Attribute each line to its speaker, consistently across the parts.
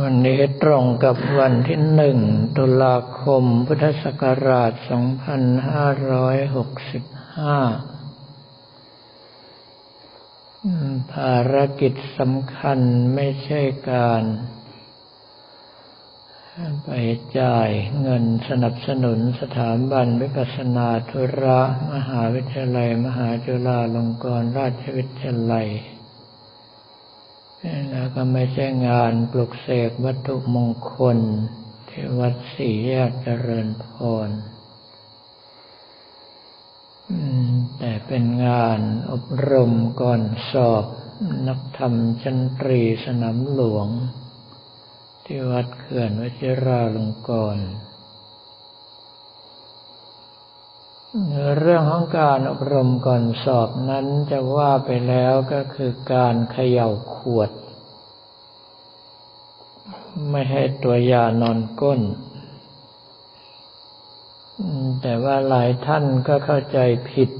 Speaker 1: วันนี้ตรงกับวันที่หนึ่งตุลาคมพุทธศักราช 2565 ภารกิจสำคัญไม่ใช่การ ไปจ่ายเงินสนับสนุนสถาบันวิปัสนาธุระ มหาวิทยาลัย มหาจุฬาลงกรณราชวิทยาลัย แล้วก็ไม่ใช่งานปลุกเสกวัตถุมงคล ที่วัดศรีแยกเจริญพรแต่เป็นงานอบรมก่อนสอบนักธรรมชั้นตรีสนามหลวง ที่วัดเขื่อนวชิราลงกรณ์ เรื่องของการอบรมก่อนสอบนั้นจะว่าไปแล้วก็คือการเขย่าขวด ไม่ให้ตัวยานอนก้น แต่ว่าหลายท่านก็เข้าใจผิด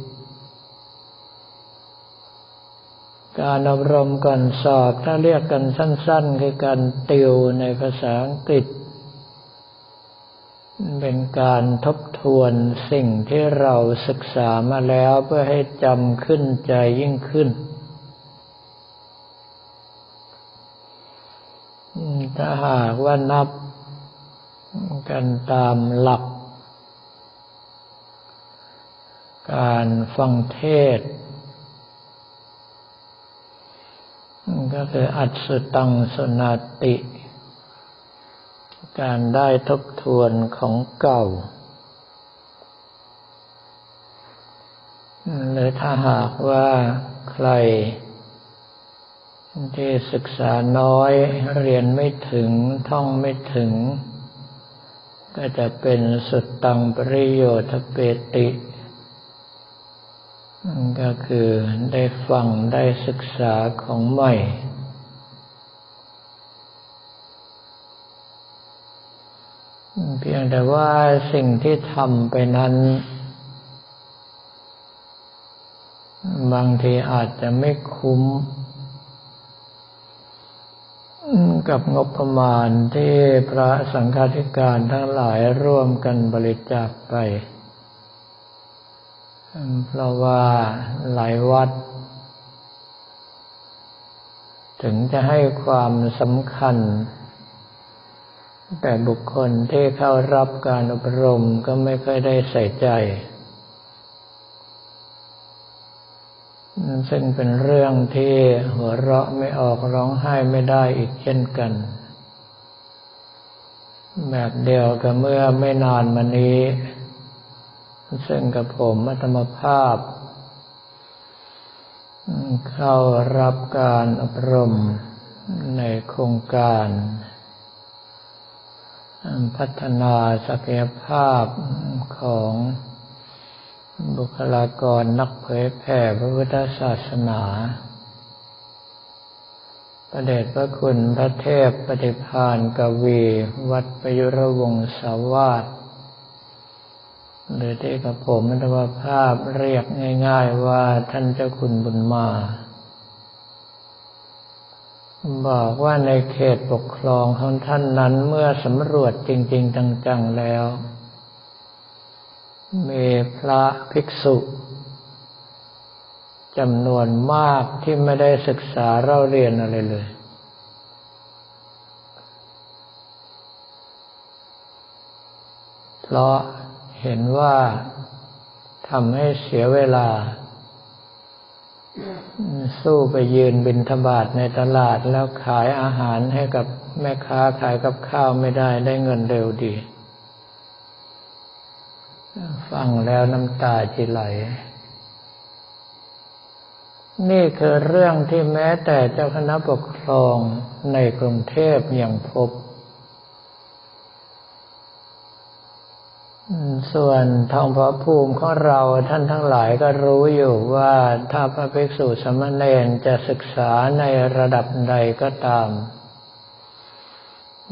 Speaker 1: การอบรมก่อนสอบถ้าเรียกกันสั้น ๆ คือการติวในภาษาอังกฤษ เป็นการทบทวนสิ่งที่เราศึกษามาแล้วเพื่อให้จำขึ้นใจยิ่งขึ้น ถ้าหากว่านับกันตามหลัก การฟังเทศ ก็คืออัศตังสนาติ การได้ทบทวนของเก่า หรือถ้าหากว่าใคร ที่ศึกษาน้อยเรียนไม่ถึงท่องไม่ถึง ก็จะเป็นสุดตังปริโยทเปติ ก็คือได้ฟังได้ศึกษาของใหม่ พียงแต่ว่าสิ่งที่ทำไปนั้น บางทีอาจจะไม่คุ้ม กับงบประมาณที่พระสังฆาธิการทั้งหลายร่วมกันบริจาคไป เพราะว่าหลายวัด ถึงจะให้ความสำคัญ แต่บุคคลที่เข้ารับการอบรมก็ไม่ค่อยได้ใส่ใจ ซึ่งเป็นเรื่องที่หัวเราะไม่ออกร้องไห้ไม่ได้อีกเช่นกัน แบบเดียวกับเมื่อไม่นานมานี้ ซึ่งกับผมมัธรรมภาพ เข้ารับการอบรมในโครงการ พัฒนาศักยภาพของบุคลากรนักเผยแผ่พระพุทธศาสนา ประเดชพระคุณพระเทพปฏิพานกวี วัดประยุรวงศาวาสหรือที่กับผมมัตวภาพเรียกง่าย ๆ ว่าท่านเจ้าคุณบุญมา บอกว่าในเขตปกครองของท่านนั้นเมื่อสำรวจจริง ๆ จังๆแล้ว มีพระภิกษุจำนวนมากที่ไม่ได้ศึกษาเราเรียนอะไรเลย เพราะเห็นว่าทำให้เสียเวลา สู้ไปยืนบินทบาทในตลาดแล้วขายอาหารให้กับแม่ค้าขายกับข้าวไม่ได้ได้เงินเร็วดี ฟังแล้วน้ำตาจิไหล นี่คือเรื่องที่แม้แต่เจ้าคณะปกครองในกรุงเทพยังพบ ส่วนทองพระภูมิของเราท่านทั้งหลายก็รู้อยู่ว่าถ้าพระภิกษุสมณเณรจะศึกษาในระดับใดก็ตาม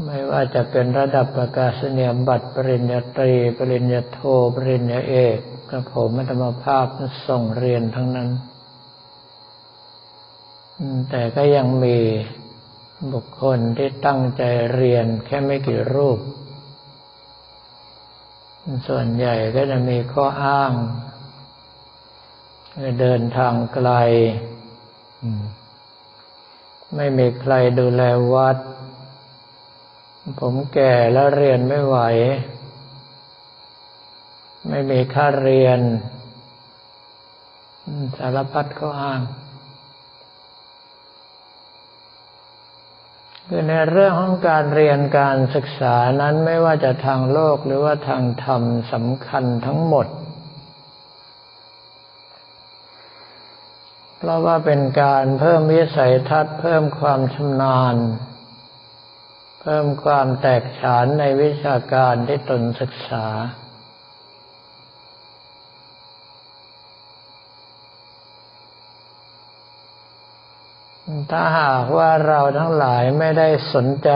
Speaker 1: ไม่ว่าจะเป็นระดับประกาศนียบัตรปริญญาตรี ปริญญาโทปริญญาเอกกระผมธรรมภาพส่งเรียนทั้งนั้น แต่ก็ยังมีบุคคลที่ตั้งใจเรียนแค่ไม่กี่รูป ส่วนใหญ่ก็จะมีข้ออ้าง เดินทางไกล ไม่มีใครดูแลวัด ผมแก่แล้วเรียนไม่ไหว ไม่มีค่าเรียน สารพัดข้ออ้าง คือในเรื่องของการเรียนการศึกษานั้นไม่ว่าจะทางโลกหรือว่าทางธรรมสำคัญทั้งหมด เพราะว่าเป็นการเพิ่มวิสัยทัศน์เพิ่มความชำนาญ เพิ่มความแตกฉานในวิชาการที่ตนศึกษา ถ้าหากว่าเราทั้งหลายไม่ได้สนใจ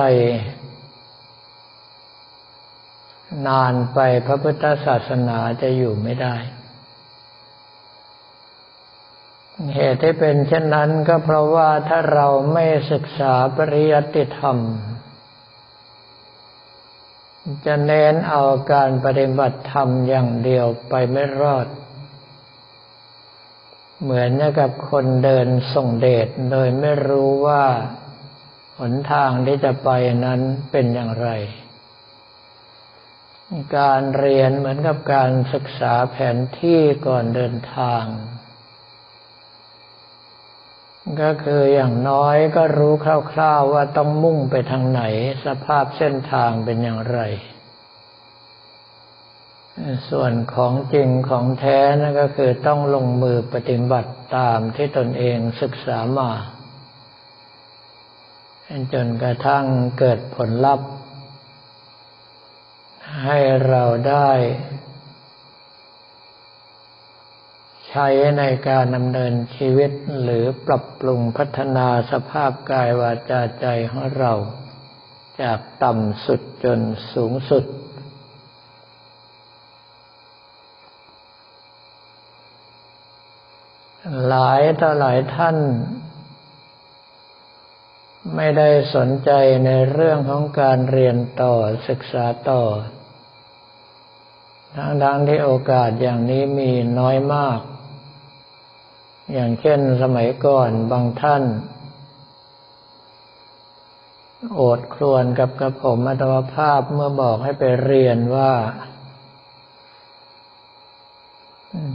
Speaker 1: นานไปพระพุทธศาสนาจะอยู่ไม่ได้ เหตุที่เป็นเช่นนั้นก็เพราะว่าถ้าเราไม่ศึกษาปริยัติธรรม จะเน้นเอาการปฏิบัติธรรมอย่างเดียวไปไม่รอด เหมือนกับคนเดินส่งเดชโดยไม่รู้ว่าหนทางที่จะไปนั้นเป็นอย่างไร การเรียนเหมือนกับการศึกษาแผนที่ก่อนเดินทาง ก็คืออย่างน้อยก็รู้คร่าวๆว่าต้องมุ่งไปทางไหน สภาพเส้นทางเป็นอย่างไร ส่วนของจริงของแท้นั่นก็คือต้องลงมือปฏิบัติตามที่ตนเองศึกษามา จนกระทั่งเกิดผลลัพธ์ ให้เราได้ใช้ในการดำเนินชีวิตหรือปรับปรุงพัฒนาสภาพกายวาจาใจของเรา จากต่ำสุดจนสูงสุด หลายต่อหลายท่าน ไม่ได้สนใจในเรื่องของการเรียนต่อศึกษาต่อ ทั้งๆที่โอกาสอย่างนี้มีน้อยมาก อย่างเช่นสมัยก่อนบางท่าน โอดครวนกับกระผมอัตวภาพเมื่อบอกให้ไปเรียนว่า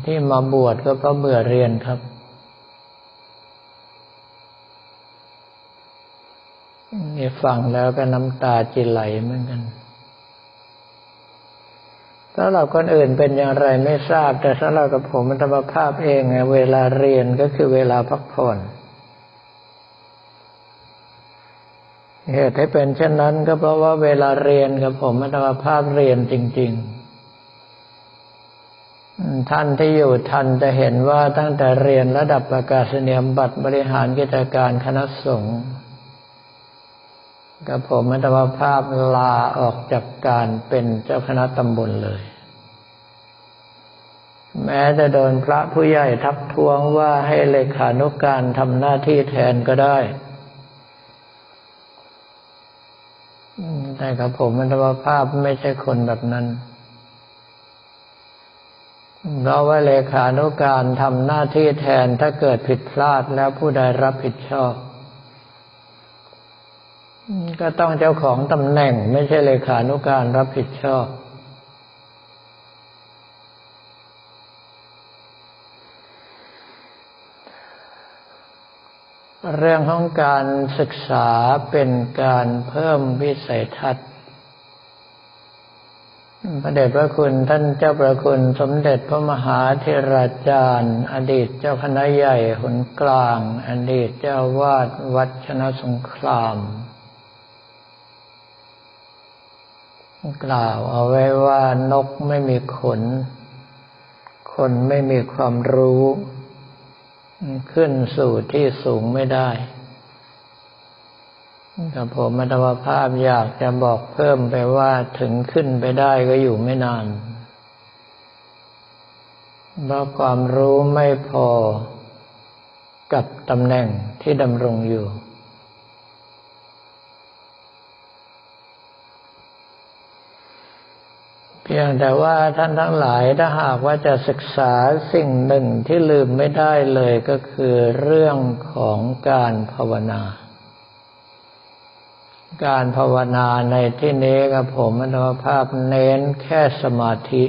Speaker 1: ที่มาบวชก็เพราะเบื่อเรียนครับ นี่ฟังแล้วก็น้ำตาจิไหลเหมือนกันสำหรับคนอื่นเป็นอย่างไรไม่ทราบ แต่สำหรับกับผมธรรมภาพเองเวลาเรียนก็คือเวลาพักผ่อนเหตุให้เป็นเช่นนั้นก็เพราะว่าเวลาเรียนกับผมธรรมภาพเรียนจริง ๆ ท่านที่อยู่ทันจะเห็นว่าตั้งแต่เรียนระดับประกาศเนียบัตรบริหารกิจการคณะสงฆ์กับผมมัตวภาพลาออกจากการเป็นเจ้าคณะตำบลเลย แม้จะโดนพระผู้ใหญ่ทักท้วงว่าให้เลขานุกการทำหน้าที่แทนก็ได้แต่กับผมมัตวภาพไม่ใช่คนแบบนั้น เราะว่าเลขานุการทำหน้าที่แทนถ้าเกิดผิดพลาดแล้วผู้ใดรับผิดชอบ ก็ต้องเจ้าของตำแหน่งไม่ใช่เลขานุการรับผิดชอบ เรื่องของการศึกษาเป็นการเพิ่มวิสัยทัศน์ พระเดชพระคุณท่านเจ้าประคุณสมเด็จพระมหาเทราจารย์ อดีตเจ้าคณะใหญ่หนกลาง อดีตเจ้าวาดวัดชนะสงคราม กล่าวเอาไว้ว่านกไม่มีขน คนไม่มีความรู้ ขึ้นสู่ที่สูงไม่ได้ แต่ผมมัตวภาพอยากจะบอกเพิ่มไปว่าถึงขึ้นไปได้ก็อยู่ไม่นานเพราะความรู้ไม่พอกับตำแหน่งที่ดำรงอยู่ เพียงแต่ว่าท่านทั้งหลายถ้าหากว่าจะศึกษาสิ่งหนึ่งที่ลืมไม่ได้เลยก็คือเรื่องของการภาวนา การภาวนาในที่นี้กับผมอัตภาพเน้นแค่สมาธิ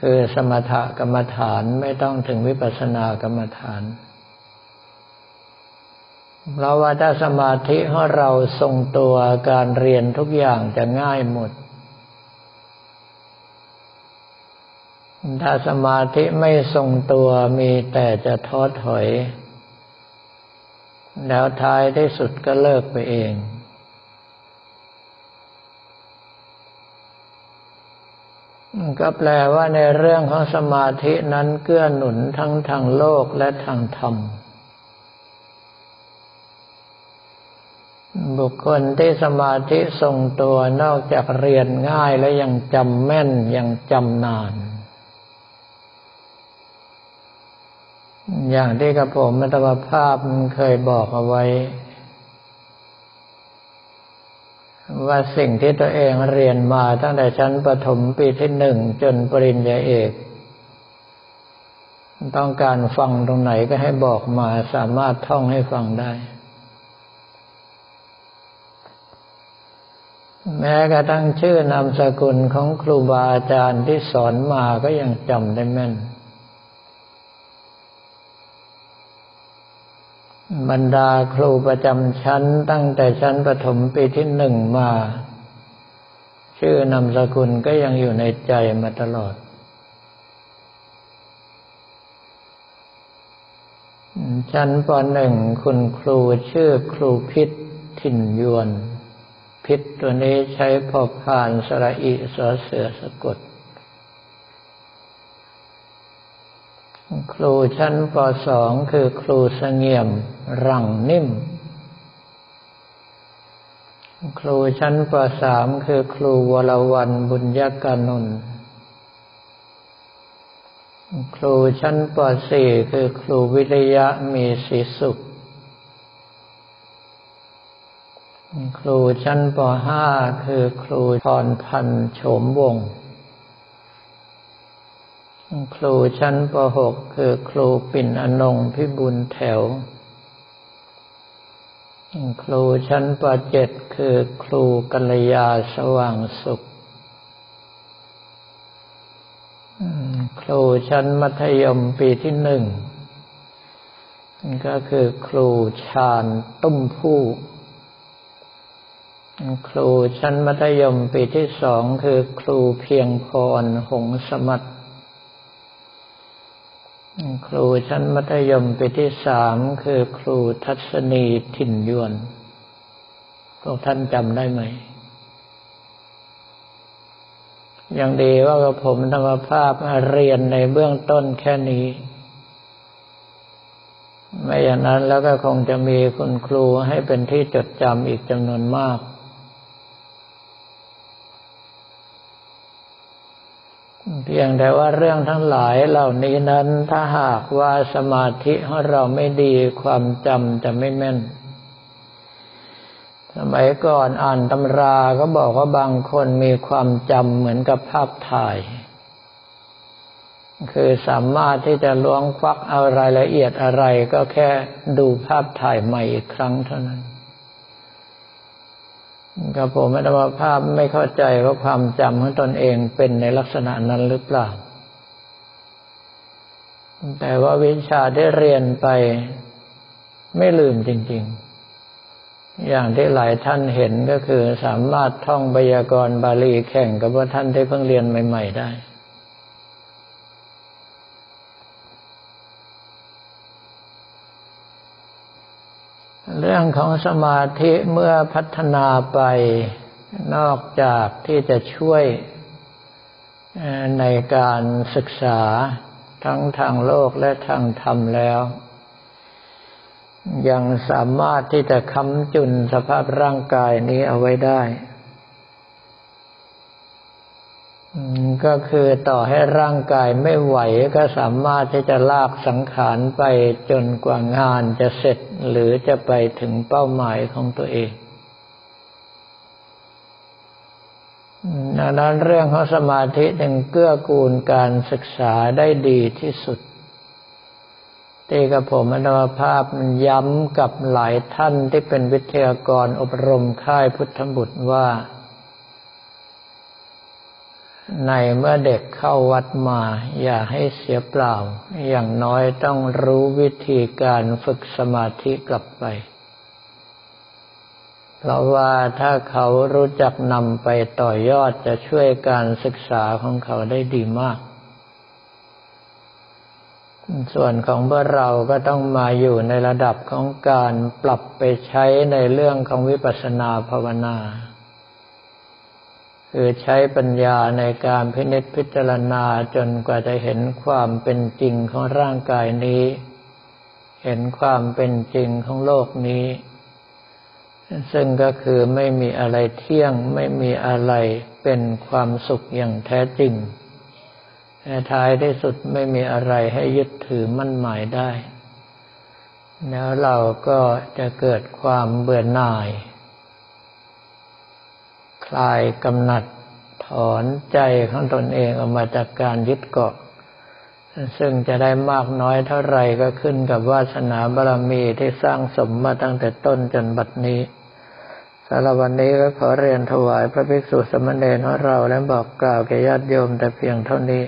Speaker 1: คือสมถกรรมฐานไม่ต้องถึงวิปัสสนากรรมฐานเพราะว่าถ้าสมาธิของเราทรงตัวการเรียนทุกอย่างจะง่ายหมด ถ้าสมาธิไม่ทรงตัวมีแต่จะท้อถอย แล้วท้ายที่สุดก็เลิกไปเอง ก็แปลว่าในเรื่องของสมาธินั้นเกื้อหนุนทั้งทางโลกและทางธรรม บุคคลที่สมาธิทรงตัวนอกจากเรียนง่ายและยังจำแม่นยังจำนาน อย่างที่กระผมมัตวภาพเคยบอกเอาไว้ ว่าสิ่งที่ตัวเองเรียนมาตั้งแต่ชั้นประถมปีที่หนึ่งจนปริญญาเอก ต้องการฟังตรงไหนก็ให้บอกมาสามารถท่องให้ฟังได้ แม้กระทั่งชื่อนามสกุลของครูบาอาจารย์ที่สอนมาก็ยังจำได้แม่น บรรดาครูประจำชั้นตั้งแต่ชั้นประถมปีที่หนึ่งมา ชื่อนามสกุลก็ยังอยู่ในใจมาตลอด ชั้นปหนึ่งคุณครูชื่อครูพิษถิ่นยวน พิษตัวนี้ใช้พอผ่านสระอิสเสือสะกด ครูชั้นปสองคือครูสงเงียมรังนิ่ม ครูชั้นปสามคือครูวรวันบุญยกานนท์ครูชั้นปสี่คือครูวิริยะมีศีสุข ครูชั้นป .5 คือครูพรพันธ์โฉมวงศ์ ครูชั้นป .6 คือครูปิ่นอนงพิบุญแถว ครูชั้นป .7 คือครูกัลยาสว่างสุข ครูชั้นมัธยมปีที่หนึ่ง ก็คือครูชาญตุ้มผู้ครูชั้นมัธยมปีที่สองคือครูเพียงพรหงสมัต ครูชั้นมัธยมปีที่สามคือครูทัศนีถิ่นยวนพวกท่านจำได้ไหมอย่างดีว่าผมธรรมภาพเรียนในเบื้องต้นแค่นี้ ไม่อย่างนั้นแล้วก็คงจะมีคุณครูให้เป็นที่จดจำอีกจำนวนมาก เพียงแต่ว่าเรื่องทั้งหลายเหล่านี้นั้นถ้าหากว่าสมาธิของเราไม่ดีความจำจะไม่แม่น สมัยก่อนอ่านตำราก็บอกว่าบางคนมีความจำเหมือนกับภาพถ่าย คือสามารถที่จะล้วงควักเอารายละเอียดอะไรก็แค่ดูภาพถ่ายใหม่อีกครั้งเท่านั้น ก็ผมไม่ได้ว่าภาพไม่เข้าใจว่าความจำของตนเองเป็นในลักษณะนั้นหรือเปล่า แต่ว่าวิชาได้เรียนไปไม่ลืมจริง ๆ อย่างที่หลายท่านเห็นก็คือสามารถท่องไวยากรณ์บาลีแข่งกับว่าท่านได้เพิ่งเรียนใหม่ ๆ ได้ รื่องของสมาธิเมื่อพัฒนาไปนอกจากที่จะช่วยในการศึกษาทั้งทางโลกและทางธรรมแล้ว ยังสามารถที่จะค้ำจุนสภาพร่างกายนี้เอาไว้ได้ ก็คือต่อให้ร่างกายไม่ไหวก็สามารถที่จะลากสังขารไปจนกว่างานจะเสร็จหรือจะไปถึงเป้าหมายของตัวเองดังนั้นเรื่องของสมาธิจึงเกื้อกูลการศึกษาได้ดีที่สุดที่กับผมอนุภาพมันย้ำกับหลายท่านที่เป็นวิทยากรอบรมค่ายพุทธบุตรว่า ในเมื่อเด็กเข้าวัดมา อย่าให้เสียเปล่า อย่างน้อยต้องรู้วิธีการฝึกสมาธิกลับไป เพราะว่าถ้าเขารู้จักนำไปต่อยอดจะช่วยการศึกษาของเขาได้ดีมาก ส่วนของพวกเราก็ต้องมาอยู่ในระดับของการปรับไปใช้ในเรื่องของวิปัสสนาภาวนา คือใช้ปัญญาในการพินิจพิจารณาจนกว่าจะเห็นความเป็นจริงของร่างกายนี้ เห็นความเป็นจริงของโลกนี้ ซึ่งก็คือไม่มีอะไรเที่ยงไม่มีอะไรเป็นความสุขอย่างแท้จริงแต่ท้ายที่สุดไม่มีอะไรให้ยึดถือมั่นหมายได้ แล้วเราก็จะเกิดความเบื่อหน่าย คลายกำหนัดถอนใจของตนเองออกมาจากการยึดเกาะ ซึ่งจะได้มากน้อยเท่าไรก็ขึ้นกับวาสนาบารมีที่สร้างสมมาตั้งแต่ต้นจนบัดนี้สารวันนี้ก็ขอเรียนถวายพระภิกษุสมณเณรของเราและบอกกล่าวแก่ญาติโยมแต่เพียงเท่านี้